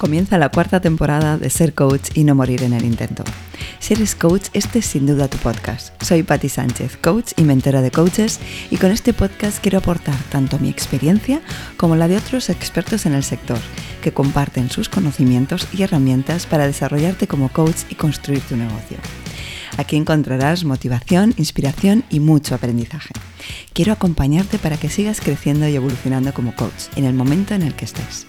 Comienza la cuarta temporada de Ser Coach y no morir en el intento. Si eres coach, este es sin duda tu podcast. Soy Patti Sánchez, coach y mentora de coaches, y con este podcast quiero aportar tanto mi experiencia como la de otros expertos en el sector, que comparten sus conocimientos y herramientas para desarrollarte como coach y construir tu negocio. Aquí encontrarás motivación, inspiración y mucho aprendizaje. Quiero acompañarte para que sigas creciendo y evolucionando como coach en el momento en el que estés.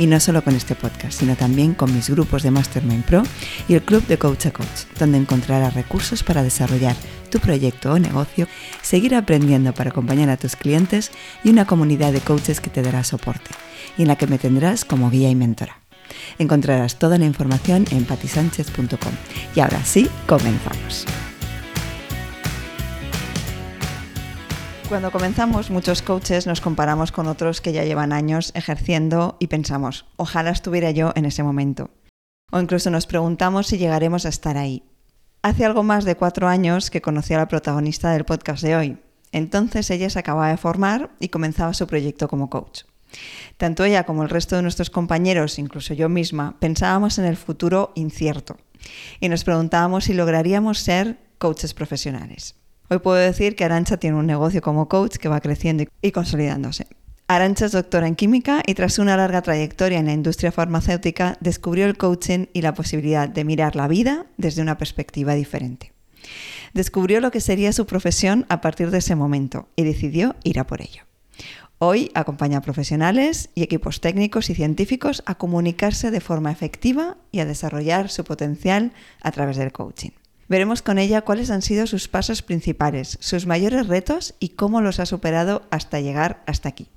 Y no solo con este podcast, sino también con mis grupos de Mastermind Pro y el Club de Coach a Coach, donde encontrarás recursos para desarrollar tu proyecto o negocio, seguir aprendiendo para acompañar a tus clientes y una comunidad de coaches que te dará soporte y en la que me tendrás como guía y mentora. Encontrarás toda la información en patisánchez.com. Y ahora sí, comenzamos. Cuando comenzamos, muchos coaches nos comparamos con otros que ya llevan años ejerciendo y pensamos, ojalá estuviera yo en ese momento. O incluso nos preguntamos si llegaremos a estar ahí. Hace algo más de cuatro años que conocí a la protagonista del podcast de hoy. Entonces ella se acababa de formar y comenzaba su proyecto como coach. Tanto ella como el resto de nuestros compañeros, incluso yo misma, pensábamos en el futuro incierto y nos preguntábamos si lograríamos ser coaches profesionales. Hoy puedo decir que Arancha tiene un negocio como coach que va creciendo y consolidándose. Arancha es doctora en química y tras una larga trayectoria en la industria farmacéutica descubrió el coaching y la posibilidad de mirar la vida desde una perspectiva diferente. Descubrió lo que sería su profesión a partir de ese momento y decidió ir a por ello. Hoy acompaña a profesionales y equipos técnicos y científicos a comunicarse de forma efectiva y a desarrollar su potencial a través del coaching. Veremos con ella cuáles han sido sus pasos principales, sus mayores retos y cómo los ha superado hasta llegar hasta aquí.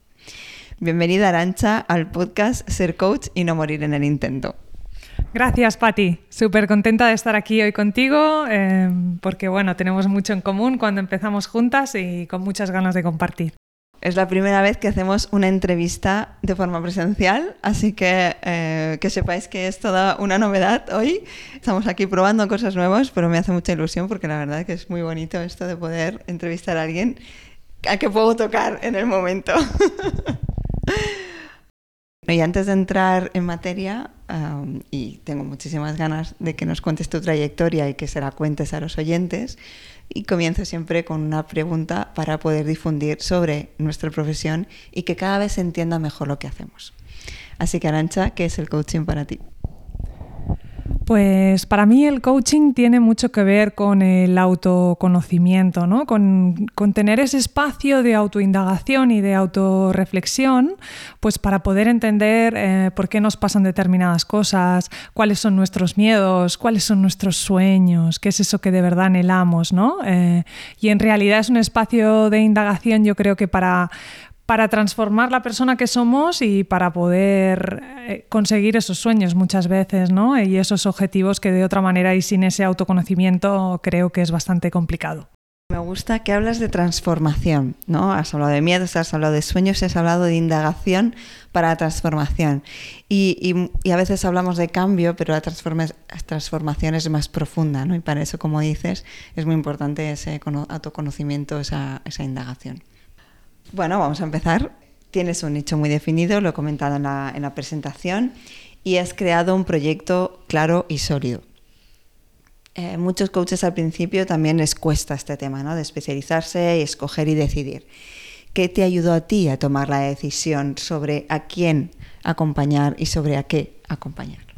Bienvenida Arancha al podcast Ser Coach y no morir en el intento. Gracias, Patti. Súper contenta de estar aquí hoy contigo, eh, porque bueno, tenemos mucho en común cuando empezamos juntas y con muchas ganas de compartir. Es la primera vez que hacemos una entrevista de forma presencial, así que eh, que sepáis que es toda una novedad hoy. Estamos aquí probando cosas nuevas, pero me hace mucha ilusión porque la verdad que es muy bonito esto de poder entrevistar a alguien a que puedo tocar en el momento. y antes de entrar en materia, y tengo muchísimas ganas de que nos cuentes tu trayectoria y que se la cuentes a los oyentes, y comienzo siempre con una pregunta para poder difundir sobre nuestra profesión y que cada vez se entienda mejor lo que hacemos. Así que Arancha, ¿qué es el coaching para ti? Pues para mí el coaching tiene mucho que ver con el autoconocimiento, ¿no? con, tener ese espacio de autoindagación y de autorreflexión, pues para poder entender eh, por qué nos pasan determinadas cosas, cuáles son nuestros miedos, cuáles son nuestros sueños, qué es eso que de verdad anhelamos. ¿no? Eh, y en realidad es un espacio de indagación yo creo que para para transformar la persona que somos y para poder eh, conseguir esos sueños muchas veces, ¿no? Y esos objetivos que de otra manera y sin ese autoconocimiento creo que es bastante complicado. Me gusta que hablas de transformación, ¿no? Has hablado de miedos, has hablado de sueños, has hablado de indagación para la transformación. Y, a veces hablamos de cambio, pero la, transformación es más profunda, ¿no? Y para eso, como dices, es muy importante ese autoconocimiento, esa indagación. Bueno, vamos a empezar. Tienes un nicho muy definido, lo he comentado en la, presentación, y has creado un proyecto claro y sólido. Eh, muchos coaches al principio también les cuesta este tema, ¿no? De especializarse y escoger y decidir. ¿Qué te ayudó a ti a tomar la decisión sobre a quién acompañar y sobre a qué acompañar?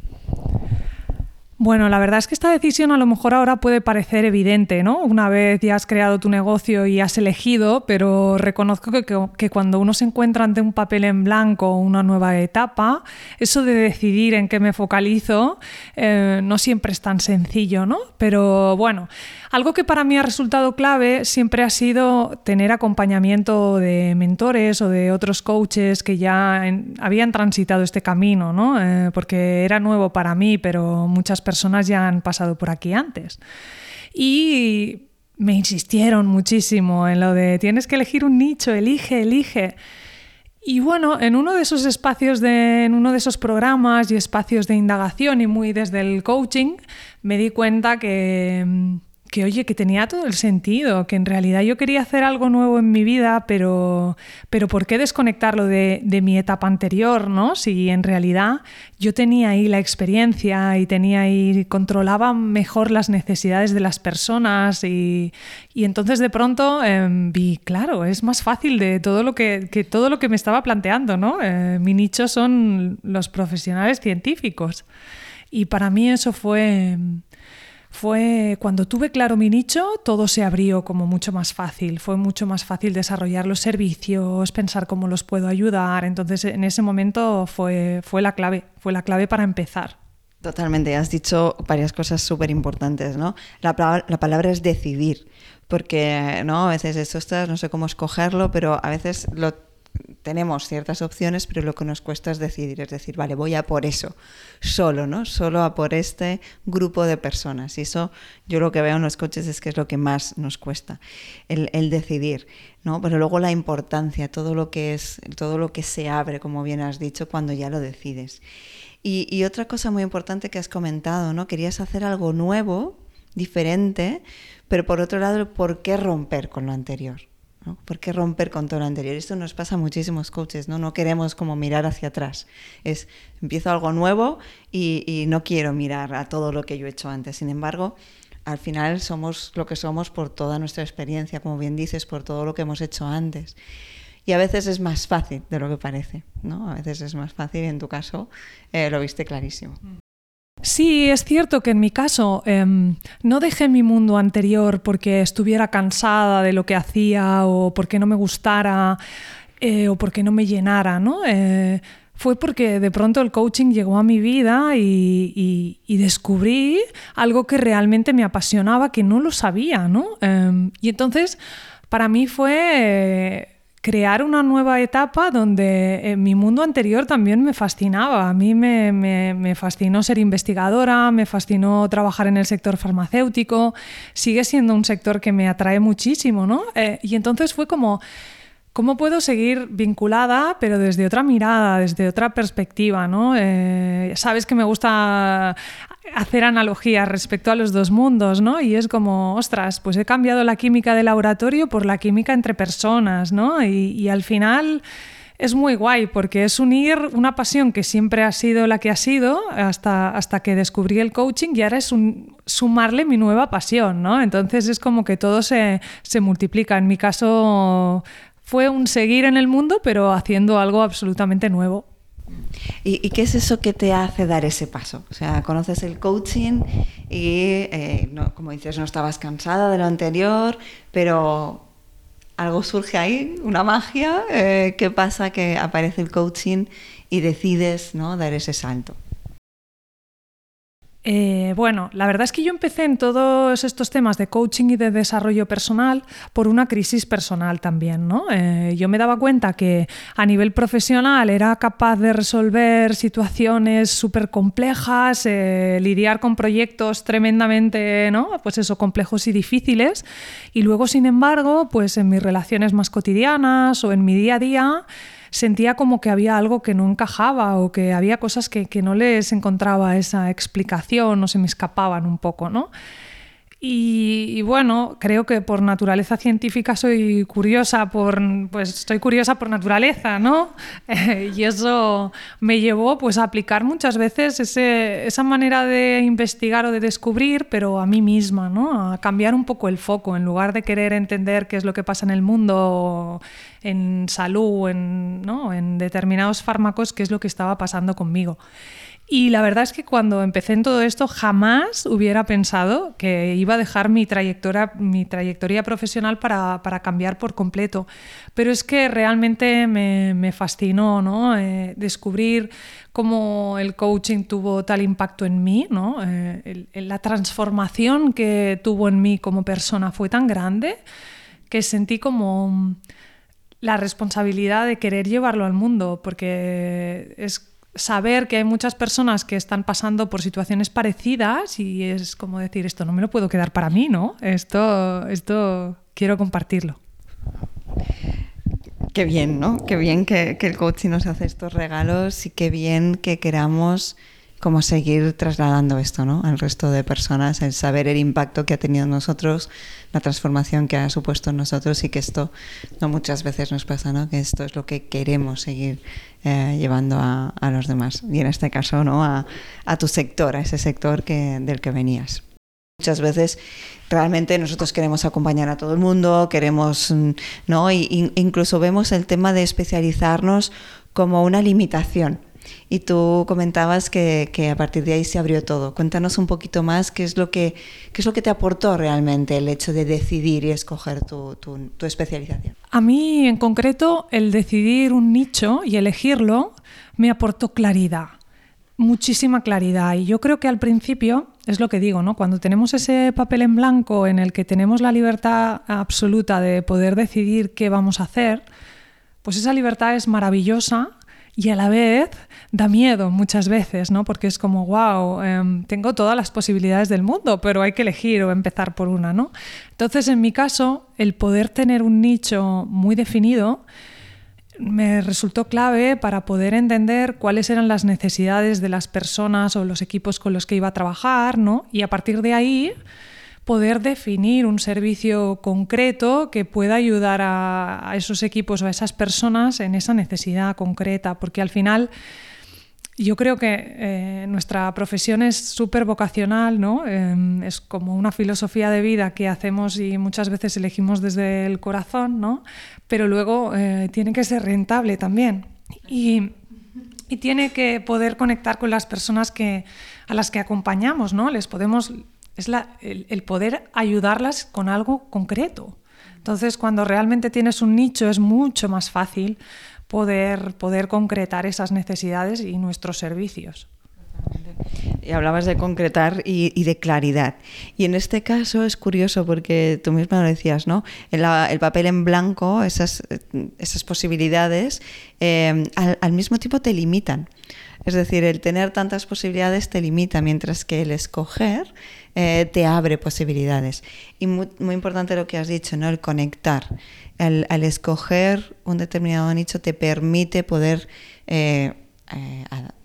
Bueno, la verdad es que esta decisión a lo mejor ahora puede parecer evidente, ¿no? Una vez ya has creado tu negocio y has elegido, pero reconozco que, cuando uno se encuentra ante un papel en blanco o una nueva etapa, eso de decidir en qué me focalizo eh, no siempre es tan sencillo, ¿no? Pero bueno, algo que para mí ha resultado clave siempre ha sido tener acompañamiento de mentores o de otros coaches que ya habían transitado este camino, ¿no? Eh, porque era nuevo para mí, pero muchas personas ya han pasado por aquí antes. Y me insistieron muchísimo en lo de tienes que elegir un nicho, elige, elige. Y bueno, en uno de esos espacios, en uno de esos programas y espacios de indagación y muy desde el coaching, me di cuenta que que, oye, que tenía todo el sentido, que en realidad yo quería hacer algo nuevo en mi vida, pero, pero ¿por qué desconectarlo de, de mi etapa anterior, no? Si en realidad yo tenía ahí la experiencia y tenía ahí, controlaba mejor las necesidades de las personas y, y entonces de pronto em, vi, claro, es más fácil de todo lo que, que todo lo que me estaba planteando, ¿no? Eh, mi nicho son los profesionales científicos. Y para mí eso fue, fue cuando tuve claro mi nicho, todo se abrió como mucho más fácil. Fue mucho más fácil desarrollar los servicios, pensar cómo los puedo ayudar. Entonces, en ese momento fue, fue la clave, fue la clave para empezar. Totalmente, has dicho varias cosas súper importantes, ¿no? La, la, palabra es decidir, porque ¿no? a veces esto está, no sé cómo escogerlo, pero a veces lo tenemos ciertas opciones, pero lo que nos cuesta es decidir, es decir, vale, voy a por eso, solo, ¿no? Solo a por este grupo de personas. Y eso yo lo que veo en los coches es que es lo que más nos cuesta, el, decidir, ¿no? Pero luego la importancia, todo lo que es, todo lo que se abre, como bien has dicho, cuando ya lo decides. Y, y otra cosa muy importante que has comentado, ¿no? Querías hacer algo nuevo, diferente, pero por otro lado, ¿por qué romper con lo anterior? ¿No? ¿Por qué romper con todo lo anterior? Esto nos pasa a muchísimos coaches, ¿no? No queremos como mirar hacia atrás. Es, empiezo algo nuevo y, no quiero mirar a todo lo que yo he hecho antes. Sin embargo, al final somos lo que somos por toda nuestra experiencia, como bien dices, por todo lo que hemos hecho antes. Y a veces es más fácil de lo que parece, ¿no? A veces es más fácil en tu caso eh, lo viste clarísimo. Sí, es cierto que en mi caso eh, no dejé mi mundo anterior porque estuviera cansada de lo que hacía o porque no me gustara eh, o porque no me llenara, ¿no? Eh, fue porque de pronto el coaching llegó a mi vida y, descubrí algo que realmente me apasionaba, que no lo sabía, ¿no? Em, y entonces para mí fue crear una nueva etapa donde eh, mi mundo anterior también me fascinaba. A mí me, me, me, fascinó ser investigadora, me fascinó trabajar en el sector farmacéutico, sigue siendo un sector que me atrae muchísimo, ¿no? Eh, y entonces fue como... ¿Cómo puedo seguir vinculada, pero desde otra mirada, desde otra perspectiva? ¿no? Eh, Sabes que me gusta hacer analogías respecto a los dos mundos, ¿no? Y es como, ostras, pues he cambiado la química de laboratorio por la química entre personas, ¿no? Y, al final es muy guay porque es unir una pasión que siempre ha sido la que ha sido hasta, hasta que descubrí el coaching y ahora es sumarle mi nueva pasión, ¿no? Entonces es como que todo se, se multiplica. En mi caso fue un seguir en el mundo, pero haciendo algo absolutamente nuevo. ¿Y, ¿Y, qué es eso que te hace dar ese paso? O sea, conoces el coaching y, eh, como dices, no estabas cansada de lo anterior, pero algo surge ahí, una magia. Eh, ¿Qué pasa que aparece el coaching y decides ¿no? dar ese salto? Eh, bueno, la verdad es que yo empecé en todos estos temas de coaching y de desarrollo personal por una crisis personal también, ¿no? Eh, yo me daba cuenta que a nivel profesional era capaz de resolver situaciones súper complejas, eh, lidiar con proyectos tremendamente, ¿no? Pues eso, complejos y difíciles. Y luego, sin embargo, pues en mis relaciones más cotidianas o en mi día a día, sentía como que había algo que no encajaba o que había cosas que, que no les encontraba esa explicación o se me escapaban un poco, ¿no? Y, bueno, creo que por naturaleza científica soy curiosa, por, pues estoy curiosa por naturaleza, ¿no? Y eso me llevó pues, a aplicar muchas veces ese, esa manera de investigar o de descubrir, pero a mí misma, ¿no? A cambiar un poco el foco, en lugar de querer entender qué es lo que pasa en el mundo, en salud, en, ¿no? en determinados fármacos, qué es lo que estaba pasando conmigo. Y la verdad es que cuando empecé en todo esto jamás hubiera pensado que iba a dejar mi trayectoria, mi trayectoria profesional para, para cambiar por completo. Pero es que realmente me, me fascinó ¿no? Eh, descubrir cómo el coaching tuvo tal impacto en mí. ¿no? Eh, la transformación que tuvo en mí como persona fue tan grande que sentí como la responsabilidad de querer llevarlo al mundo, porque es saber que hay muchas personas que están pasando por situaciones parecidas y es como decir, esto no me lo puedo quedar para mí, ¿no? Esto, esto quiero compartirlo. Qué bien, ¿no? Qué bien que, que el coaching nos hace estos regalos y qué bien que queramos cómo seguir trasladando esto ¿no? al resto de personas, el saber el impacto que ha tenido en nosotros, la transformación que ha supuesto en nosotros y que esto no muchas veces nos pasa, ¿no? que esto es lo que queremos seguir eh, llevando a, a, los demás y en este caso ¿no? a, a tu sector, a ese sector que, del que venías. Muchas veces realmente nosotros queremos acompañar a todo el mundo, queremos, ¿no? Y, incluso vemos el tema de especializarnos como una limitación. Y tú comentabas que, a partir de ahí se abrió todo. Cuéntanos un poquito más qué es lo que, qué es lo que te aportó realmente el hecho de decidir y escoger tu, tu, tu especialización. A mí en concreto el decidir un nicho y elegirlo me aportó claridad muchísima claridad. Y yo creo que al principio, es lo que digo, ¿no? Cuando tenemos ese papel en blanco en el que tenemos la libertad absoluta de poder decidir qué vamos a hacer, pues esa libertad es maravillosa y a la vez da miedo muchas veces, ¿no? Porque es como, wow, em, tengo todas las posibilidades del mundo, pero hay que elegir o empezar por una, ¿no? Entonces, en mi caso, el poder tener un nicho muy definido, me resultó clave para poder entender cuáles eran las necesidades de las personas o los equipos con los que iba a trabajar, ¿no? Y a partir de ahí poder definir un servicio concreto que pueda ayudar a, esos equipos o a esas personas en esa necesidad concreta, porque al final yo creo que eh, nuestra profesión es súper vocacional, ¿no? Eh, es como una filosofía de vida que hacemos y muchas veces elegimos desde el corazón, ¿no? Pero luego eh, tiene que ser rentable también. Y, y, tiene que poder conectar con las personas que, a las que acompañamos, ¿no? Les podemos, es la, el, poder ayudarlas con algo concreto. Entonces, cuando realmente tienes un nicho es mucho más fácil poder, poder concretar esas necesidades y nuestros servicios. Y hablabas de concretar y, y, de claridad. Y en este caso es curioso porque tú misma lo decías, ¿no? El, el papel en blanco, esas, esas posibilidades, eh, al, al, mismo tiempo te limitan. Es decir, el tener tantas posibilidades te limita, mientras que el escoger eh, te abre posibilidades. Y muy, muy, importante lo que has dicho, ¿no? El conectar. El, al escoger un determinado nicho te permite poder eh, eh,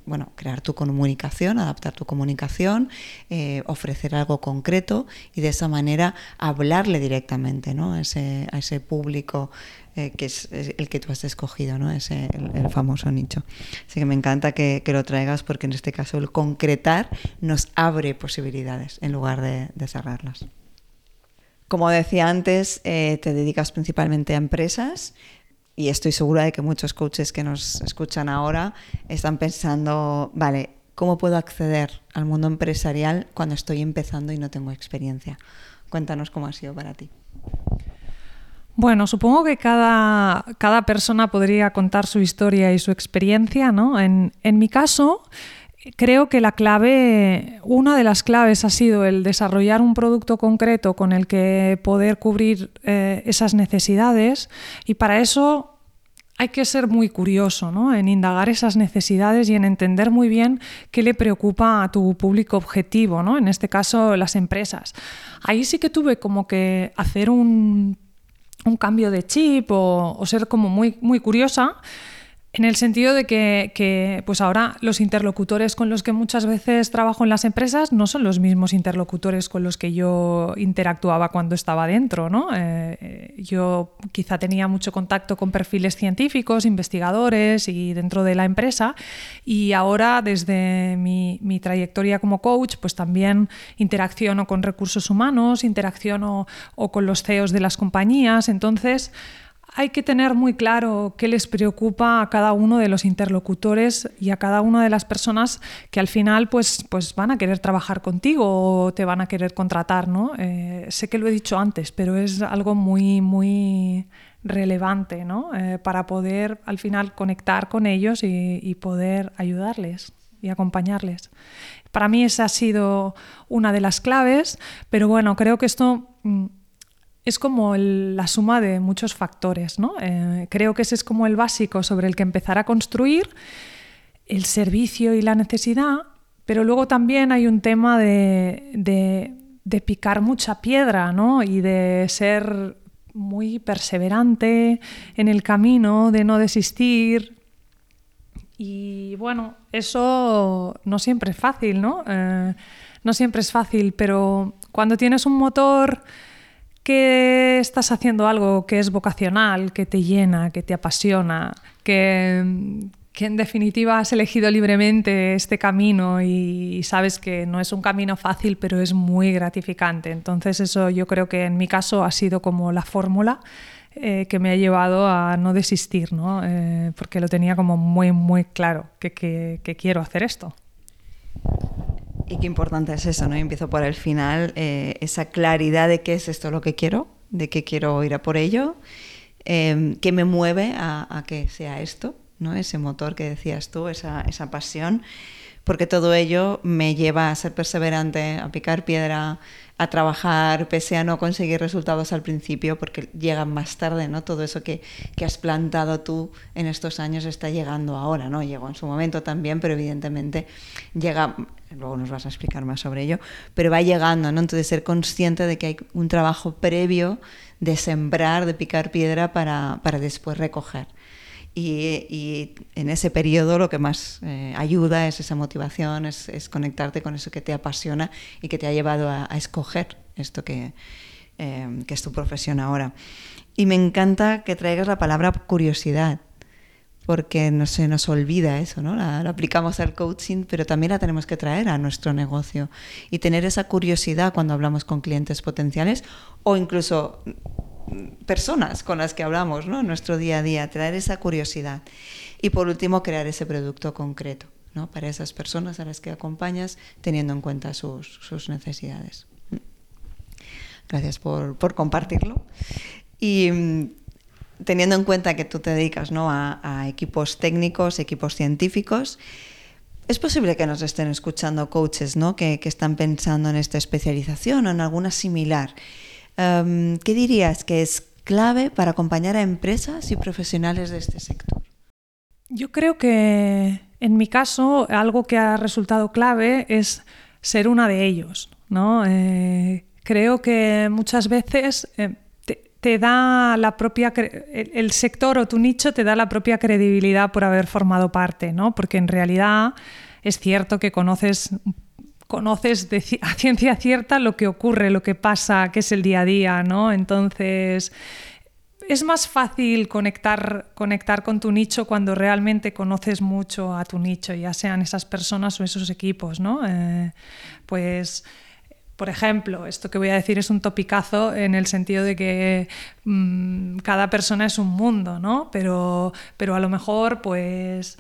bueno, crear tu comunicación, adaptar tu comunicación, eh, ofrecer algo concreto y de esa manera hablarle directamente ¿no? a, ese, a ese público eh, que es, el que tú has escogido, ¿no? ese, el, famoso nicho. Así que me encanta que, lo traigas porque en este caso el concretar nos abre posibilidades en lugar de, de cerrarlas. Como decía antes, eh, te dedicas principalmente a empresas y estoy segura de que muchos coaches que nos escuchan ahora están pensando, vale, ¿cómo puedo acceder al mundo empresarial cuando estoy empezando y no tengo experiencia? Cuéntanos cómo ha sido para ti. Bueno, supongo que cada, cada persona podría contar su historia y su experiencia, ¿no? En, en mi caso, creo que la clave, una de las claves ha sido el desarrollar un producto concreto con el que poder cubrir eh, esas necesidades y para eso hay que ser muy curioso ¿no? en indagar esas necesidades y en entender muy bien qué le preocupa a tu público objetivo, ¿no? en este caso las empresas. Ahí sí que tuve como que hacer un, un cambio de chip o, o ser como muy, muy curiosa en el sentido de que, pues ahora los interlocutores con los que muchas veces trabajo en las empresas no son los mismos interlocutores con los que yo interactuaba cuando estaba dentro. ¿no? Eh, yo quizá tenía mucho contacto con perfiles científicos, investigadores y dentro de la empresa y ahora desde mi, mi trayectoria como coach pues también interacciono con recursos humanos, interacciono o con los CEOs de las compañías. Entonces, hay que tener muy claro qué les preocupa a cada uno de los interlocutores y a cada una de las personas que al final pues, pues van a querer trabajar contigo o te van a querer contratar. ¿no? Eh, sé que lo he dicho antes, pero es algo muy, muy relevante ¿no? eh, para poder al final conectar con ellos y, y poder ayudarles y acompañarles. Para mí esa ha sido una de las claves, pero bueno, creo que esto mm, es como la suma de muchos factores. ¿no? Eh, creo que ese es como el básico sobre el que empezar a construir el servicio y la necesidad, pero luego también hay un tema de, de, de picar mucha piedra ¿no? y de ser muy perseverante en el camino, de no desistir. Y bueno, eso no siempre es fácil, ¿no? Eh, no siempre es fácil, pero cuando tienes un motor que estás haciendo algo que es vocacional, que te llena, que te apasiona, que, que en definitiva has elegido libremente este camino y sabes que no es un camino fácil, pero es muy gratificante. Entonces eso yo creo que en mi caso ha sido como la fórmula eh, que me ha llevado a no desistir, ¿no? Eh, porque lo tenía como muy, muy claro que, que, quiero hacer esto. Y qué importante es eso, ¿no? empiezo por el final, eh, esa claridad de qué es esto lo que quiero, de qué quiero ir a por ello, qué me mueve a, a que sea esto ¿no? ese motor que decías tú, esa, esa pasión, porque todo ello me lleva a ser perseverante, a picar piedra, a trabajar, pese a no conseguir resultados al principio, porque llegan más tarde, ¿no? Todo eso que, que, has plantado tú en estos años está llegando ahora, ¿no? Llegó en su momento también, pero evidentemente llega, luego nos vas a explicar más sobre ello, pero va llegando, ¿no? Entonces ser consciente de que hay un trabajo previo de sembrar, de picar piedra para, para después recoger. Y, en ese periodo lo que más eh, ayuda es esa motivación, es, conectarte con eso que te apasiona y que te ha llevado a, escoger esto que, eh, que, es tu profesión ahora. Y me encanta que traigas la palabra curiosidad, porque no se nos olvida eso, ¿no? La, aplicamos al coaching, pero también la tenemos que traer a nuestro negocio y tener esa curiosidad cuando hablamos con clientes potenciales o incluso personas con las que hablamos ¿no? en nuestro día a día, traer esa curiosidad. Y por último, crear ese producto concreto ¿no? para esas personas a las que acompañas, teniendo en cuenta sus, sus necesidades. Gracias por, por, compartirlo. Y mm, teniendo en cuenta que tú te dedicas ¿no? a, equipos técnicos, equipos científicos, es posible que nos estén escuchando coaches ¿no? que, que están pensando en esta especialización o en alguna similar Em, ¿Qué dirías que es clave para acompañar a empresas y profesionales de este sector? Yo creo que en mi caso algo que ha resultado clave es ser una de ellos. ¿no? Eh, creo que muchas veces eh, te, da la propia el, sector o tu nicho te da la propia credibilidad por haber formado parte, ¿no? porque en realidad es cierto que conoces conoces a ciencia cierta lo que ocurre, lo que pasa, qué es el día a día, ¿no? Entonces, es más fácil conectar, conectar con tu nicho cuando realmente conoces mucho a tu nicho, ya sean esas personas o esos equipos, ¿no? Eh, pues por ejemplo, esto que voy a decir es un topicazo en el sentido de que mm, cada persona es un mundo, ¿no? Pero, pero a lo mejor, pues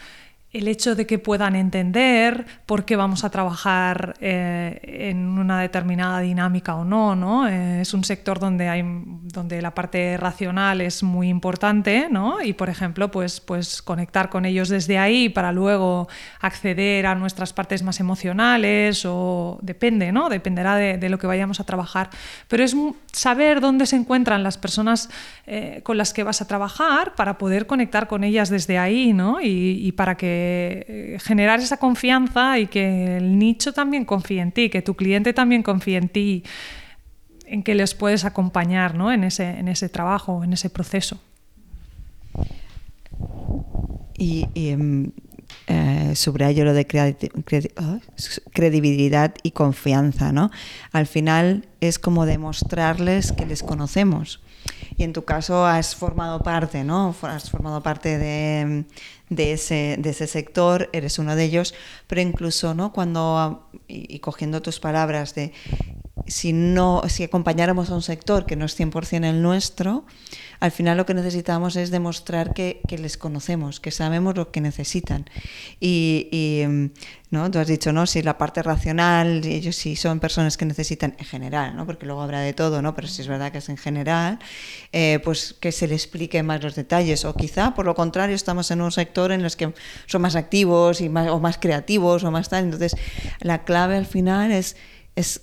el hecho de que puedan entender por qué vamos a trabajar eh, en una determinada dinámica o no, ¿no? Eh, es un sector donde, hay, donde la parte racional es muy importante, ¿no? Y, por ejemplo, pues, pues conectar con ellos desde ahí para luego acceder a nuestras partes más emocionales o depende, ¿no? Dependerá de, lo que vayamos a trabajar. Pero es saber dónde se encuentran las personas eh, con las que vas a trabajar para poder conectar con ellas desde ahí, ¿no? y para que eh, generar esa confianza y que el nicho también confíe en ti, que tu cliente también confíe en ti, en que les puedes acompañar ¿no? en, ese, en ese trabajo, en ese proceso. Y, em, eh, subrayo lo de credibilidad y confianza, ¿no? Al final es como demostrarles que les conocemos. Y en tu caso has formado parte, ¿no? Has formado parte de, ese sector, eres uno de ellos, pero incluso ¿no? cuando, y, cogiendo tus palabras, de si, no, si acompañáramos a un sector que no es 100% el nuestro, al final lo que necesitamos es demostrar que, les conocemos, que sabemos lo que necesitan. Y, mm, ¿no? tú has dicho, ¿no? si la parte racional, ellos sí son personas que necesitan en general, ¿no? porque luego habrá de todo, ¿no? pero si es verdad que es en general, eh, pues que se le explique más los detalles. O quizá, por lo contrario, estamos en un sector en los que son más activos y más, o más creativos o más tal. Entonces, la clave al final es, es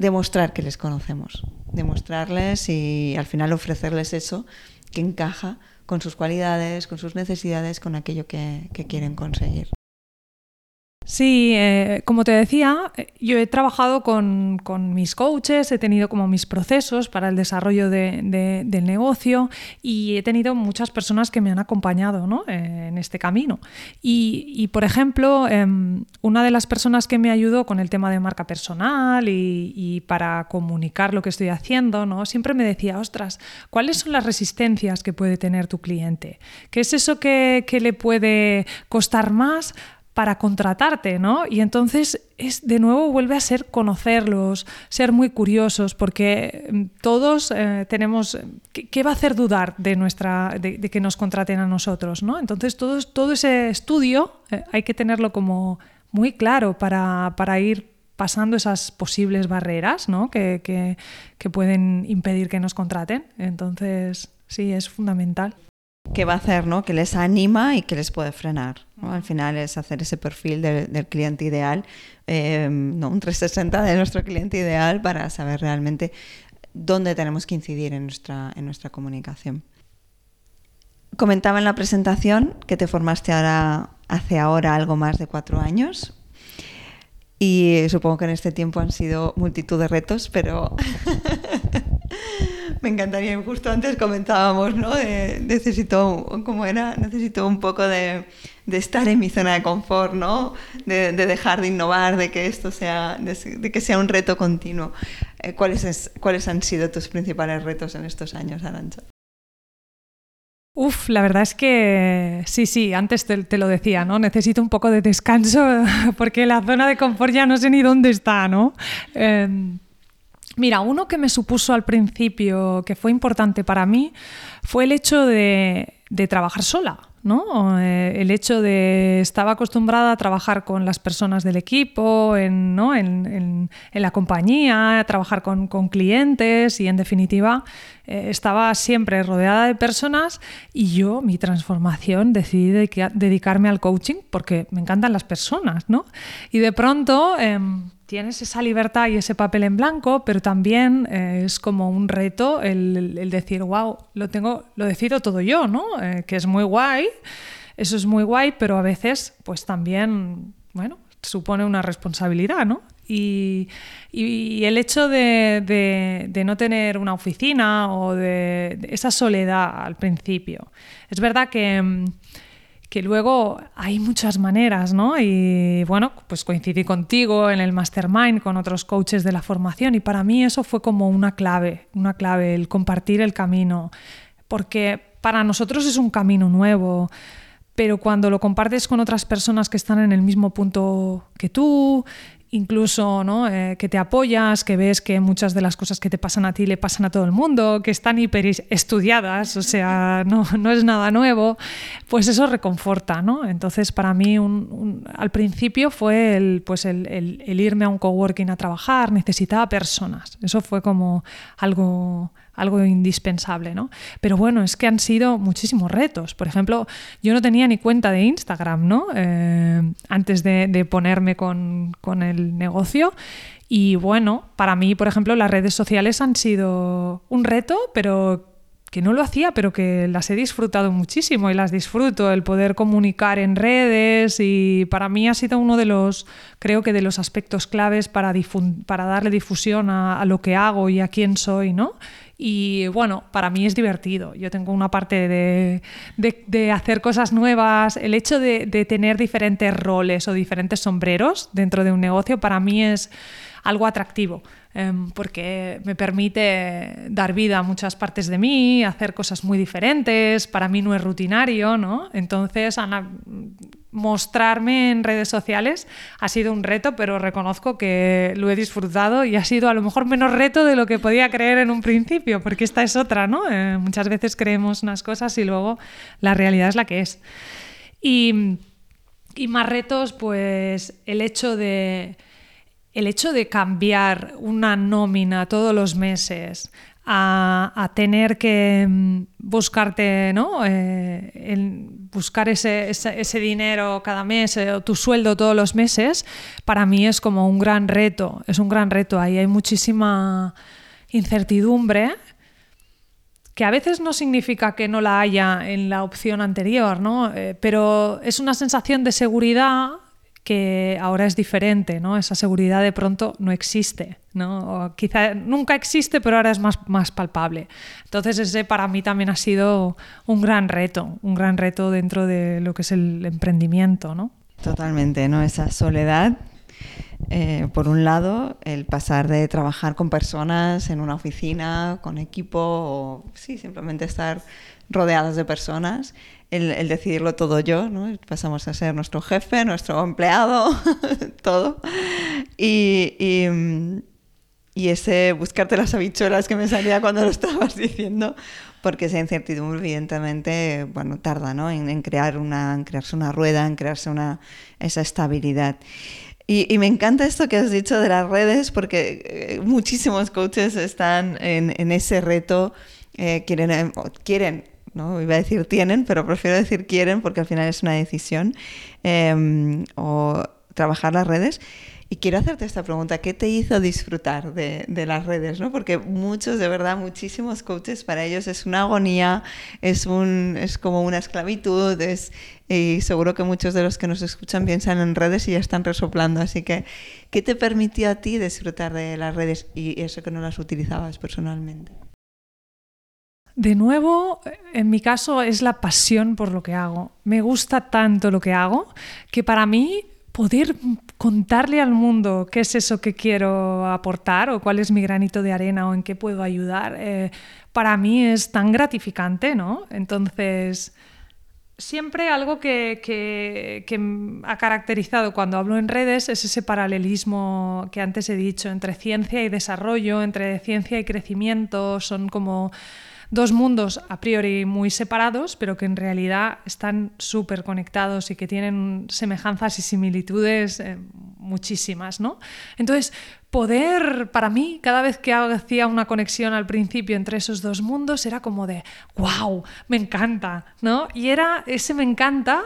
demostrar que les conocemos, demostrarles y al final ofrecerles eso que encaja con sus cualidades, con sus necesidades, con aquello que, quieren conseguir. Sí, eh, como te decía, eh, yo he trabajado con, mis coaches, he tenido como mis procesos para el desarrollo del negocio y he tenido muchas personas que me han acompañado. Eh, en este camino. Y, por ejemplo, em, una de las personas que me ayudó con el tema de marca personal y, para comunicar lo que estoy haciendo, ¿no? siempre me decía, ostras, ¿cuáles son las resistencias que puede tener tu cliente? ¿Qué es eso que le puede costar más? Para contratarte, ¿no? Y entonces es de nuevo vuelve a ser conocerlos, ser muy curiosos, porque mm, todos eh, tenemos ¿qué, va a hacer dudar de nuestra de, que nos contraten a nosotros, ¿no? Entonces todo, todo ese estudio eh, hay que tenerlo como muy claro para, para ir pasando esas posibles barreras ¿no? que, que, que pueden impedir que nos contraten. Entonces, sí, es fundamental qué va a hacer, ¿no? Que les anima y que les puede frenar. Al final es hacer ese perfil del, cliente ideal, em, ¿no? un 360 de nuestro cliente ideal para saber realmente dónde tenemos que incidir en nuestra, en nuestra comunicación. Comentaba en la presentación que te formaste ahora, hace ahora algo más de cuatro años. Y supongo que en este tiempo han sido multitud de retos, pero me encantaría, justo antes comentábamos, ¿no? necesito, ¿cómo era? Necesito un poco de, estar en mi zona de confort, ¿no? De, dejar de innovar, de que esto sea, de, que sea un reto continuo. Eh, ¿cuáles, ¿Cuáles han sido tus principales retos en estos años, Arancha? Uf, la verdad es que sí, sí, antes te, lo decía, ¿no? Necesito un poco de descanso porque la zona de confort ya no sé ni dónde está, ¿no? Em, Mira, uno que me supuso al principio que fue importante para mí fue el hecho de, trabajar sola. ¿no? Eh, el hecho de estaba acostumbrada a trabajar con las personas del equipo, en, la compañía, a trabajar con, clientes y en definitiva eh, estaba siempre rodeada de personas y yo, mi transformación, decidí dedicarme al coaching porque me encantan las personas. ¿no? Y de pronto... Em, tienes esa libertad y ese papel en blanco, pero también eh, es como un reto el, decir, wow, lo tengo, lo decido todo yo, ¿no? Eh, que es muy guay, eso es muy guay, pero a veces, pues también, bueno, supone una responsabilidad, ¿no? Y, el hecho de, no tener una oficina o de, esa soledad al principio. Es verdad que mm, que luego hay muchas maneras, ¿no? Y bueno, pues coincidí contigo en el mastermind con otros coaches de la formación y para mí eso fue como una clave, una clave, el compartir el camino, porque para nosotros es un camino nuevo, pero cuando lo compartes con otras personas que están en el mismo punto que tú incluso ¿no? Eh, que te apoyas, que ves que muchas de las cosas que te pasan a ti le pasan a todo el mundo, que están hiper estudiadas, o sea, no, no es nada nuevo, pues eso reconforta. ¿no? Entonces, para mí, al principio fue el, pues el, el irme a un coworking a trabajar, necesitaba personas. Eso fue como algo algo indispensable, ¿no? Pero bueno, es que han sido muchísimos retos. Por ejemplo, yo no tenía ni cuenta de Instagram, ¿no? Eh, antes de, ponerme con, con el negocio. Y bueno, para mí, por ejemplo, las redes sociales han sido un reto, pero que no lo hacía, pero que las he disfrutado muchísimo y las disfruto, el poder comunicar en redes y para mí ha sido uno de los, creo que de los aspectos claves para, para darle difusión a, a, lo que hago y a quién soy, ¿no? Y bueno, para mí es divertido. Yo tengo una parte de, hacer cosas nuevas. El hecho de, tener diferentes roles o diferentes sombreros dentro de un negocio para mí es algo atractivo. Em, porque me permite dar vida a muchas partes de mí, hacer cosas muy diferentes, para mí no es rutinario, ¿no? Entonces, Ana, mostrarme en redes sociales ha sido un reto, pero reconozco que lo he disfrutado y ha sido a lo mejor menos reto de lo que podía creer en un principio, porque esta es otra, ¿no? Eh, muchas veces creemos unas cosas y luego la realidad es la que es. Y, y más retos, pues el hecho de el hecho de cambiar una nómina todos los meses a, tener que mm, buscarte, ¿no? Eh, buscar ese, dinero cada mes eh, o tu sueldo todos los meses, para mí es como un gran reto, es un gran reto. Ahí hay muchísima incertidumbre que a veces no significa que no la haya en la opción anterior, ¿no? Eh, pero es una sensación de seguridad que ahora es diferente, ¿no? Esa seguridad de pronto no existe, ¿no? O quizá nunca existe, pero ahora es más, más palpable. Entonces ese para mí también ha sido un gran reto, un gran reto dentro de lo que es el emprendimiento, ¿no? Totalmente, ¿no? Esa soledad eh, por un lado, el pasar de trabajar con personas en una oficina, con equipo, o sí, simplemente estar rodeadas de personas, el, decidirlo todo yo, ¿no? Pasamos a ser nuestro jefe, nuestro empleado, todo. Y, y, ese buscarte las habichuelas que me salía cuando lo estabas diciendo, porque esa incertidumbre evidentemente, bueno, tarda, ¿no? En, crear una, en crearse una rueda, en crearse una, esa estabilidad. Y, me encanta esto que has dicho de las redes, porque eh, muchísimos coaches están en, en ese reto, eh, quieren, eh, quieren, no iba a decir tienen, pero prefiero decir quieren porque al final es una decisión, em, o trabajar las redes. Y quiero hacerte esta pregunta, ¿qué te hizo disfrutar de, de, las redes? ¿no? Porque muchos, de verdad, muchísimos coaches, para ellos es una agonía, es, un, es como una esclavitud, es, y seguro que muchos de los que nos escuchan piensan en redes y ya están resoplando. Así que, ¿qué te permitió a ti disfrutar de las redes y eso que no las utilizabas personalmente? De nuevo, en mi caso es la pasión por lo que hago. Me gusta tanto lo que hago que para mí poder contarle al mundo qué es eso que quiero aportar o cuál es mi granito de arena o en qué puedo ayudar, eh, para mí es tan gratificante, ¿no? Entonces, siempre algo que, que, ha caracterizado cuando hablo en redes es ese paralelismo que antes he dicho entre ciencia y desarrollo, entre ciencia y crecimiento, son como dos mundos a priori muy separados, pero que en realidad están súper conectados y que tienen semejanzas y similitudes eh, muchísimas, ¿no? Entonces, poder, para mí, cada vez que hacía una conexión al principio entre esos dos mundos, era como de, wow, me encanta, ¿no? Y era ese me encanta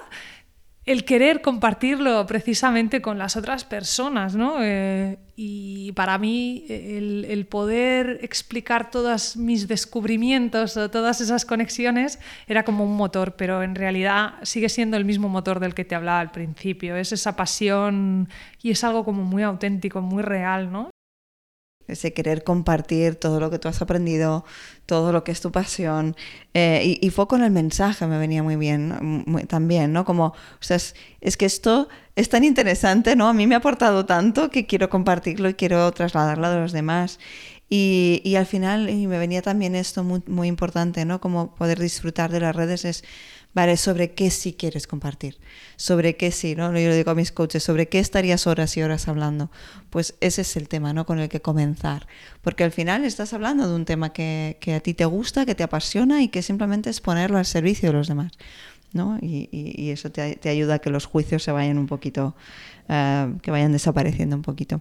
el querer compartirlo precisamente con las otras personas, ¿no? Eh, y para mí el, poder explicar todos mis descubrimientos o todas esas conexiones era como un motor, pero en realidad sigue siendo el mismo motor del que te hablaba al principio. Es esa pasión y es algo como muy auténtico, muy real, ¿no? Ese querer compartir todo lo que tú has aprendido, todo lo que es tu pasión. Eh, y, fue con el mensaje, me venía muy bien también, ¿no? Como, o sea, es, que esto es tan interesante, ¿no? A mí me ha aportado tanto que quiero compartirlo y quiero trasladarlo a los demás. Y, y al final, y me venía también esto muy, muy importante, ¿no? Como poder disfrutar de las redes es ¿vale? Sobre qué sí quieres compartir, sobre qué sí, ¿no? Yo lo digo a mis coaches, sobre qué estarías horas y horas hablando. Pues ese es el tema, ¿no? Con el que comenzar. Porque al final estás hablando de un tema que, que a ti te gusta, que te apasiona y que simplemente es ponerlo al servicio de los demás. ¿No? Y, eso te, ayuda a que los juicios se vayan un poquito, uh, que vayan desapareciendo un poquito.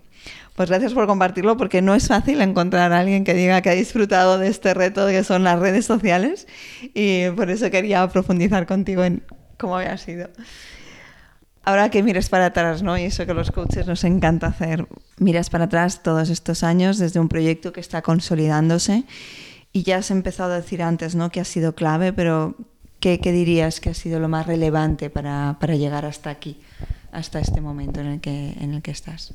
Pues gracias por compartirlo, porque no es fácil encontrar a alguien que diga que ha disfrutado de este reto que son las redes sociales, y por eso quería profundizar contigo en cómo había sido. Ahora que mires para atrás, ¿no? Y eso que los coaches nos encanta hacer, miras para atrás todos estos años desde un proyecto que está consolidándose y ya has empezado a decir antes, ¿no? Que ha sido clave, pero ¿qué, dirías que ha sido lo más relevante para, llegar hasta aquí, hasta este momento en el que, en el que estás?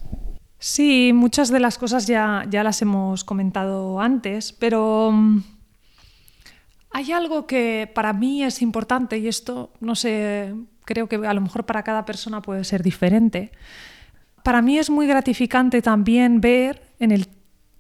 Sí, muchas de las cosas ya, ya las hemos comentado antes, pero mm, hay algo que para mí es importante y esto, no sé, creo que a lo mejor para cada persona puede ser diferente. Para mí es muy gratificante también ver en, el,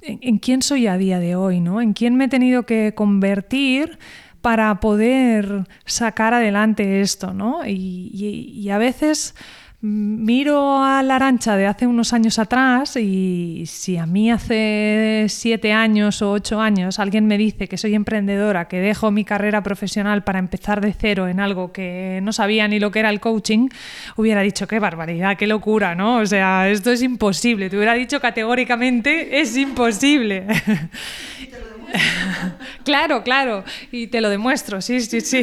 en quién soy a día de hoy, ¿no? En quién me he tenido que convertir para poder sacar adelante esto, ¿no? Y, a veces miro a la arancha de hace unos años atrás y si a mí hace siete años o ocho años alguien me dice que soy emprendedora, que dejo mi carrera profesional para empezar de cero en algo que no sabía ni lo que era el coaching, hubiera dicho qué barbaridad, qué locura, ¿no? O sea, esto es imposible. Te hubiera dicho categóricamente es imposible. claro, claro, y te lo demuestro, sí, sí, sí.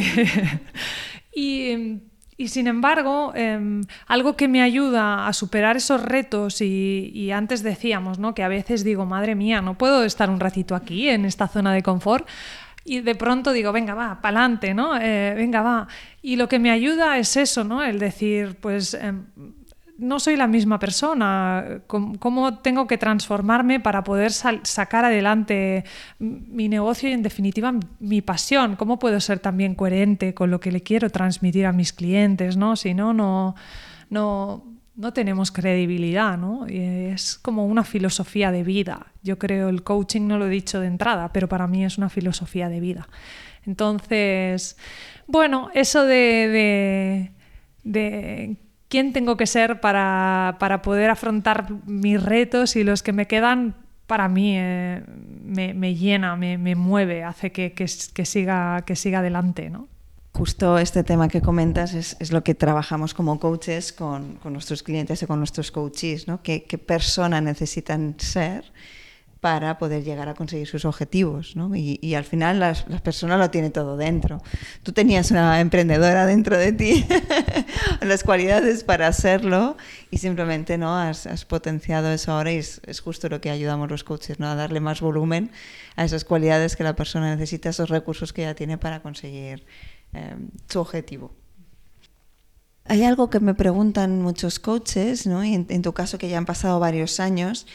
y, sin embargo, em, algo que me ayuda a superar esos retos, y, antes decíamos ¿no? que a veces digo, madre mía, no puedo estar un ratito aquí, en esta zona de confort, y de pronto digo, venga, va, pa'lante, ¿no? Eh, venga, va. Y lo que me ayuda es eso, ¿no? El decir, pues em, no soy la misma persona, cómo, tengo que transformarme para poder sacar adelante mi negocio y en definitiva mi pasión, cómo puedo ser también coherente con lo que le quiero transmitir a mis clientes, ¿no? Si no, no, no, no tenemos credibilidad, ¿no? es como una filosofía de vida. Yo creo el coaching no lo he dicho de entrada, pero para mí es una filosofía de vida. Entonces, bueno, eso de, de quién tengo que ser para, poder afrontar mis retos y los que me quedan, para mí eh, me, llena, me, mueve, hace que, siga, que siga adelante. ¿no? Justo este tema que comentas es, lo que trabajamos como coaches con, nuestros clientes y con nuestros coaches, ¿no? ¿Qué, qué persona necesitan ser para poder llegar a conseguir sus objetivos. ¿no? Y, al final las, personas lo tienen todo dentro. Tú tenías una emprendedora dentro de ti, las cualidades para hacerlo y simplemente ¿no? has, potenciado eso ahora y es, justo lo que ayudamos los coaches, ¿no? a darle más volumen a esas cualidades que la persona necesita, esos recursos que ya tiene para conseguir em, su objetivo. Hay algo que me preguntan muchos coaches, ¿no? y en tu caso que ya han pasado varios años,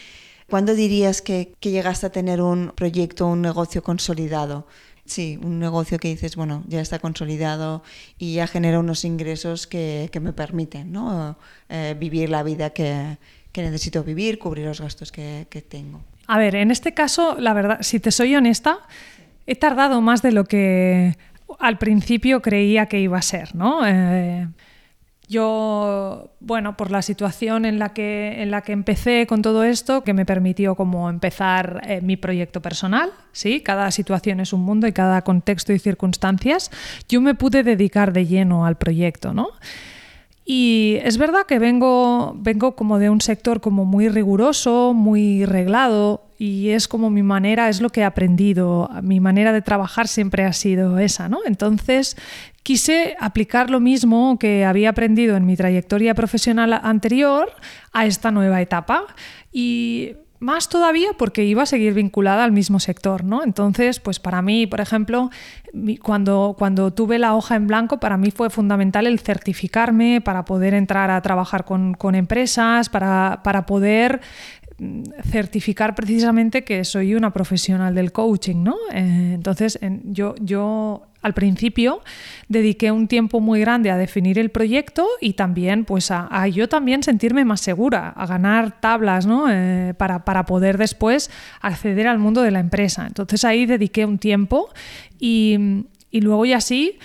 ¿Cuándo dirías que, llegaste a tener un proyecto, un negocio consolidado? Sí, un negocio que dices, bueno, ya está consolidado y ya genera unos ingresos que, me permiten ¿no? Eh, vivir la vida que, necesito vivir, cubrir los gastos que, tengo. A ver, en este caso, la verdad, si te soy honesta, he tardado más de lo que al principio creía que iba a ser, ¿no? Eh, yo, bueno, por la situación en la que, en la que empecé con todo esto, que me permitió como empezar eh, mi proyecto personal, ¿sí? Cada situación es un mundo y cada contexto y circunstancias, yo me pude dedicar de lleno al proyecto, ¿no? Y es verdad que vengo, vengo como de un sector como muy riguroso, muy reglado, y es como mi manera, es lo que he aprendido, mi manera de trabajar siempre ha sido esa, ¿no? Entonces quise aplicar lo mismo que había aprendido en mi trayectoria profesional anterior a esta nueva etapa. Y más todavía porque iba a seguir vinculada al mismo sector, ¿no? Entonces, pues para mí, por ejemplo, cuando, cuando tuve la hoja en blanco, para mí fue fundamental el certificarme para poder entrar a trabajar con, empresas, para, para poder mm, certificar precisamente que soy una profesional del coaching, ¿no? Eh, entonces, yo, yo al principio dediqué un tiempo muy grande a definir el proyecto y también pues a, yo también sentirme más segura, a ganar tablas ¿no? Eh, para, para, poder después acceder al mundo de la empresa. Entonces ahí dediqué un tiempo y, y luego ya sí,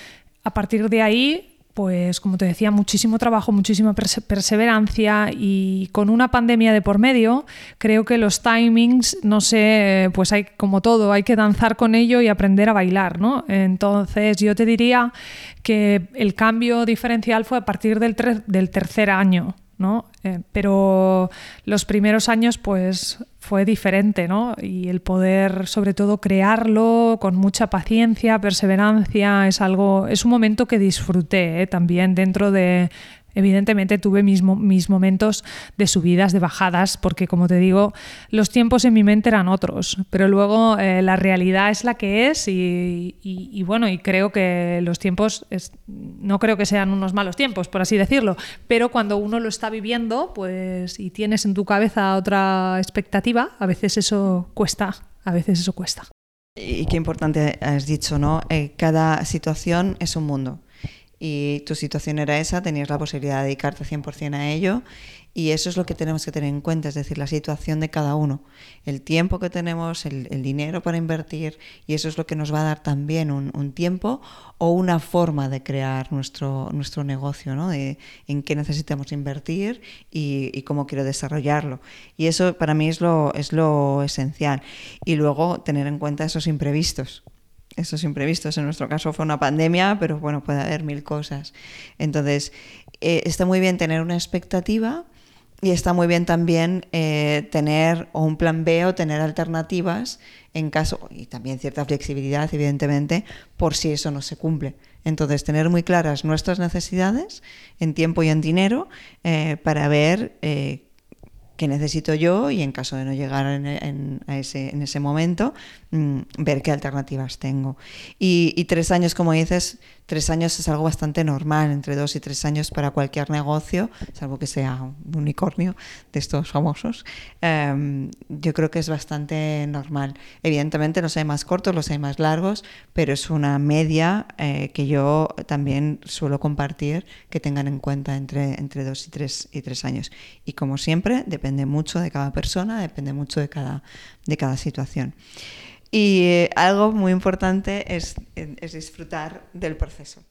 a partir de ahí pues como te decía, muchísimo trabajo, muchísima perseverancia y con una pandemia de por medio, creo que los timings, no sé, pues hay como todo, hay que danzar con ello y aprender a bailar, ¿no? Entonces yo te diría que el cambio diferencial fue a partir del, del tercer año, ¿no? Eh, pero los primeros años pues fue diferente, ¿no? Y el poder sobre todo crearlo con mucha paciencia, perseverancia, es algo, es un momento que disfruté ¿eh? también dentro de Evidentemente tuve mis, mis, momentos de subidas, de bajadas, porque como te digo, los tiempos en mi mente eran otros, pero luego eh, la realidad es la que es y, bueno, y creo que los tiempos, no creo que sean unos malos tiempos, por así decirlo, pero cuando uno lo está viviendo, pues y tienes en tu cabeza otra expectativa, a veces eso cuesta, a veces eso cuesta. Y qué importante has dicho, ¿no? Eh, cada situación es un mundo y tu situación era esa, tenías la posibilidad de dedicarte 100% a ello y eso es lo que tenemos que tener en cuenta, es decir, la situación de cada uno, el tiempo que tenemos, el, dinero para invertir y eso es lo que nos va a dar también un, tiempo o una forma de crear nuestro, nuestro negocio, ¿no? de en qué necesitamos invertir y, y, cómo quiero desarrollarlo. Y eso para mí es lo, es lo esencial. Y luego tener en cuenta esos imprevistos esos imprevistos. En nuestro caso fue una pandemia, pero bueno, puede haber mil cosas. Entonces, eh, está muy bien tener una expectativa y está muy bien también eh, tener o un plan B o tener alternativas en caso, y también cierta flexibilidad, evidentemente, por si eso no se cumple. Entonces, tener muy claras nuestras necesidades en tiempo y en dinero eh, para ver qué necesito yo y en caso de no llegar en, ese, en ese, momento, mm, ver qué alternativas tengo. Y, y, tres años, como dices, tres años es algo bastante normal, entre dos y tres años para cualquier negocio, salvo que sea un unicornio de estos famosos. Em, yo creo que es bastante normal. Evidentemente los hay más cortos, los hay más largos, pero es una media eh, que yo también suelo compartir que tengan en cuenta entre, entre dos y tres, y tres años. Y como siempre, depende mucho de cada persona, depende mucho de cada, de cada situación. Y eh, algo muy importante es, es disfrutar del proceso,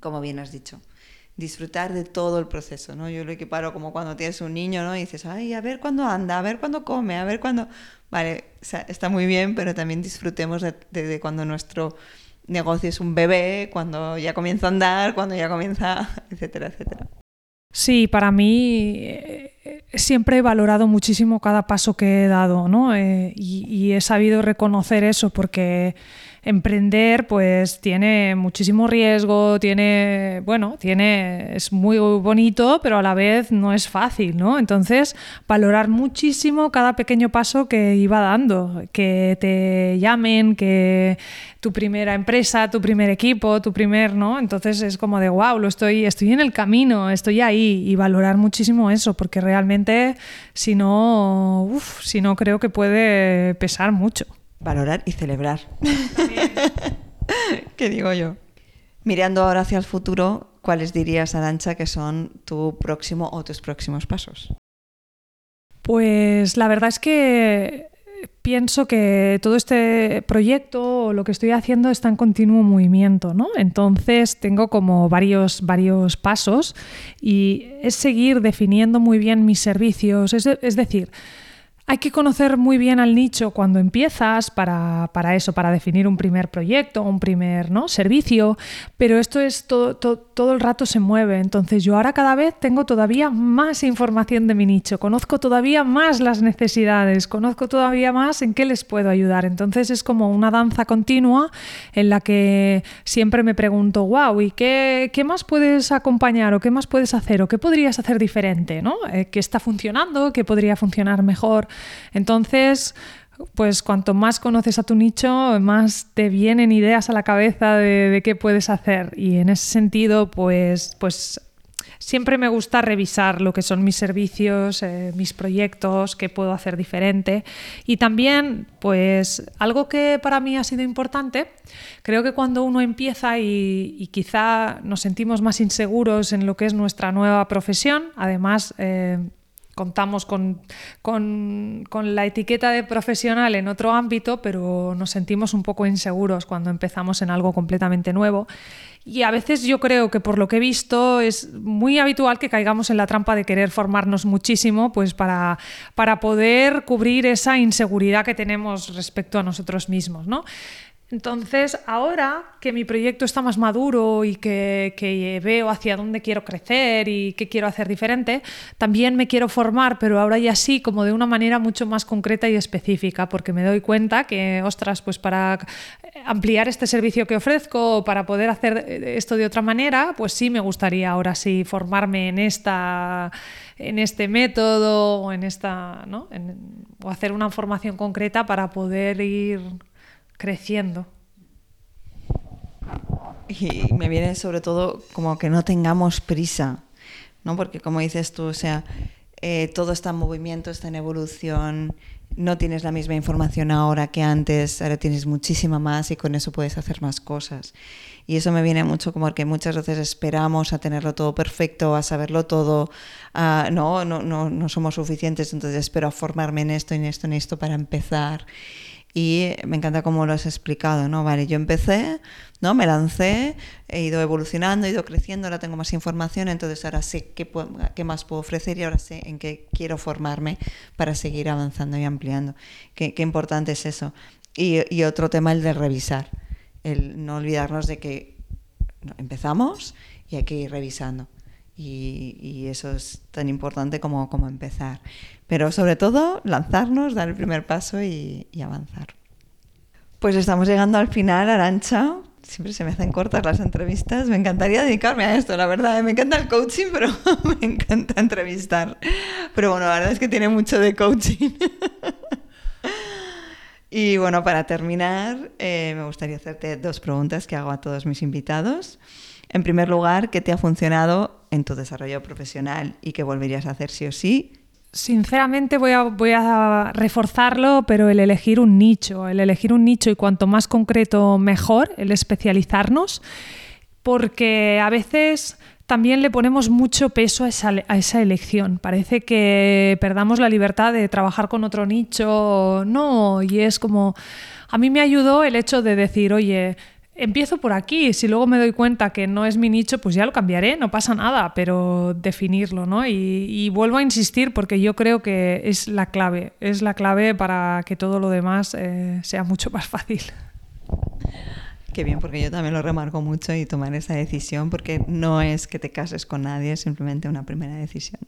como bien has dicho disfrutar de todo el proceso, ¿no? Yo lo equiparo como cuando tienes un niño, ¿no? Y dices, ay, a ver cuándo anda, a ver cuándo come, a ver cuándo... Vale, está muy bien, pero también disfrutemos de, de, cuando nuestro negocio es un bebé, cuando ya comienza a andar, cuando ya comienza, etcétera, etcétera. Sí, para mí eh, siempre he valorado muchísimo cada paso que he dado, ¿no? Eh, y, he sabido reconocer eso porque emprender pues tiene muchísimo riesgo, tiene, bueno, tiene, es muy bonito, pero a la vez no es fácil, ¿no? Entonces, valorar muchísimo cada pequeño paso que iba dando, que te llamen, que tu primera empresa, tu primer equipo, tu primer, ¿no? Entonces es como de, wow, lo estoy, estoy en el camino, estoy ahí y valorar muchísimo eso, porque realmente si no, uf, si no creo que puede pesar mucho. Valorar y celebrar. ¿Qué digo yo? Mirando ahora hacia el futuro, ¿cuáles dirías, Arancha, que son tu próximo o tus próximos pasos? Pues la verdad es que pienso que todo este proyecto o lo que estoy haciendo está en continuo movimiento, ¿no? Entonces tengo como varios, varios pasos y es seguir definiendo muy bien mis servicios, es decir, hay que conocer muy bien al nicho cuando empiezas para, eso, para definir un primer proyecto, un primer ¿no? servicio, pero esto es todo, todo, el rato se mueve. Entonces yo ahora cada vez tengo todavía más información de mi nicho, conozco todavía más las necesidades, conozco todavía más en qué les puedo ayudar. Entonces es como una danza continua en la que siempre me pregunto, wow, ¿y qué, qué más puedes acompañar o qué más puedes hacer o qué podrías hacer diferente? ¿no? Eh, ¿Qué está funcionando? ¿Qué podría funcionar mejor? Entonces, pues cuanto más conoces a tu nicho, más te vienen ideas a la cabeza de, qué puedes hacer. Y en ese sentido, pues, pues siempre me gusta revisar lo que son mis servicios, eh, mis proyectos, qué puedo hacer diferente. Y también, pues algo que para mí ha sido importante, creo que cuando uno empieza y, quizá nos sentimos más inseguros en lo que es nuestra nueva profesión, además... Eh, contamos con, la etiqueta de profesional en otro ámbito, pero nos sentimos un poco inseguros cuando empezamos en algo completamente nuevo. Y a veces yo creo que por lo que he visto es muy habitual que caigamos en la trampa de querer formarnos muchísimo pues para, para poder cubrir esa inseguridad que tenemos respecto a nosotros mismos. ¿no? Entonces, ahora que mi proyecto está más maduro y que, veo hacia dónde quiero crecer y qué quiero hacer diferente, también me quiero formar, pero ahora ya sí, como de una manera mucho más concreta y específica, porque me doy cuenta que, ostras, pues para ampliar este servicio que ofrezco o para poder hacer esto de otra manera, pues sí me gustaría ahora sí formarme en esta en este método o en esta, ¿no? o hacer una formación concreta para poder ir creciendo. Y me viene sobre todo como que no tengamos prisa, ¿no? Porque como dices tú, o sea, eh, todo está en movimiento, está en evolución, no tienes la misma información ahora que antes, ahora tienes muchísima más y con eso puedes hacer más cosas. Y eso me viene mucho como que muchas veces esperamos a tenerlo todo perfecto, a saberlo todo, no, no, no, no somos suficientes, entonces espero a formarme en esto, en esto, en esto para empezar. Y me encanta cómo lo has explicado, ¿no? Vale, yo empecé, ¿no? Me lancé, he ido evolucionando, he ido creciendo, ahora tengo más información, entonces ahora sé qué, qué más puedo ofrecer y ahora sé en qué quiero formarme para seguir avanzando y ampliando. Qué, qué importante es eso. Y, y, otro tema, el de revisar, el no olvidarnos de que empezamos y hay que ir revisando. Y, y, eso es tan importante como, como empezar. Pero sobre todo, lanzarnos, dar el primer paso y, avanzar. Pues estamos llegando al final, Arancha. siempre se me hacen cortas las entrevistas. Me encantaría dedicarme a esto, la verdad. ¿eh? Me encanta el coaching, pero me encanta entrevistar. Pero bueno, la verdad es que tiene mucho de coaching. y bueno, para terminar, eh, me gustaría hacerte dos preguntas que hago a todos mis invitados. En primer lugar, ¿qué te ha funcionado en tu desarrollo profesional y qué volverías a hacer sí o sí? Sinceramente voy a, reforzarlo, pero el elegir un nicho, el elegir un nicho y cuanto más concreto mejor, el especializarnos, porque a veces también le ponemos mucho peso a esa, elección. Parece que perdamos la libertad de trabajar con otro nicho. No, y es como, a mí me ayudó el hecho de decir, oye, empiezo por aquí, si luego me doy cuenta que no es mi nicho, pues ya lo cambiaré, no pasa nada, pero definirlo, ¿no? Y, vuelvo a insistir porque yo creo que es la clave, es la clave para que todo lo demás eh, sea mucho más fácil. Qué bien, porque yo también lo remarco mucho y tomar esa decisión, porque no es que te cases con nadie, es simplemente una primera decisión.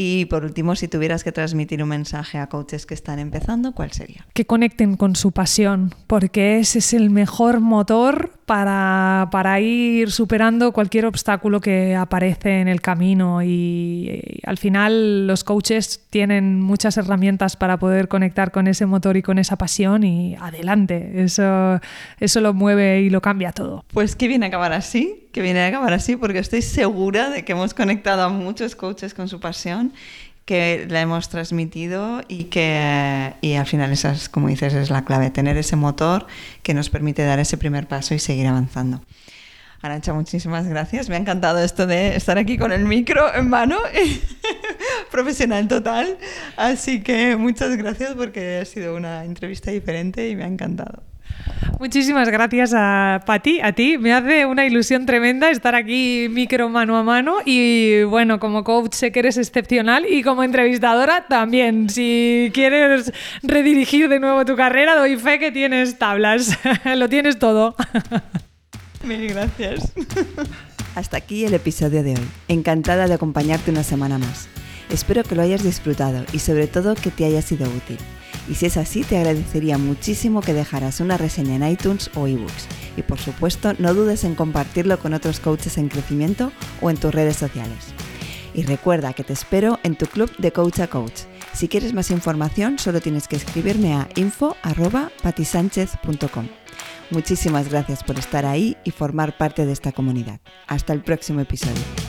Y por último, si tuvieras que transmitir un mensaje a coaches que están empezando, ¿cuál sería? Que conecten con su pasión, porque ese es el mejor motor para, para ir superando cualquier obstáculo que aparece en el camino. Y, al final los coaches tienen muchas herramientas para poder conectar con ese motor y con esa pasión y adelante. Eso, eso lo mueve y lo cambia todo. Pues qué viene acabar así que viene a acabar así porque estoy segura de que hemos conectado a muchos coaches con su pasión, que la hemos transmitido y que y al final esa es, como dices, es la clave, tener ese motor que nos permite dar ese primer paso y seguir avanzando. Arancha, muchísimas gracias. Me ha encantado esto de estar aquí con el micro en mano, profesional total. Así que muchas gracias porque ha sido una entrevista diferente y me ha encantado. Muchísimas gracias a Pati, a ti. Me hace una ilusión tremenda estar aquí micro mano a mano y bueno, como coach sé que eres excepcional y como entrevistadora también. Si quieres redirigir de nuevo tu carrera, doy fe que tienes tablas. Lo tienes todo. Mil gracias. Hasta aquí el episodio de hoy. Encantada de acompañarte una semana más. Espero que lo hayas disfrutado y sobre todo que te haya sido útil. Y si es así, te agradecería muchísimo que dejaras una reseña en iTunes o ebooks. Y por supuesto, no dudes en compartirlo con otros coaches en crecimiento o en tus redes sociales. Y recuerda que te espero en tu club de Coach a Coach. Si quieres más información, solo tienes que escribirme a info.patisánchez.com. Muchísimas gracias por estar ahí y formar parte de esta comunidad. Hasta el próximo episodio.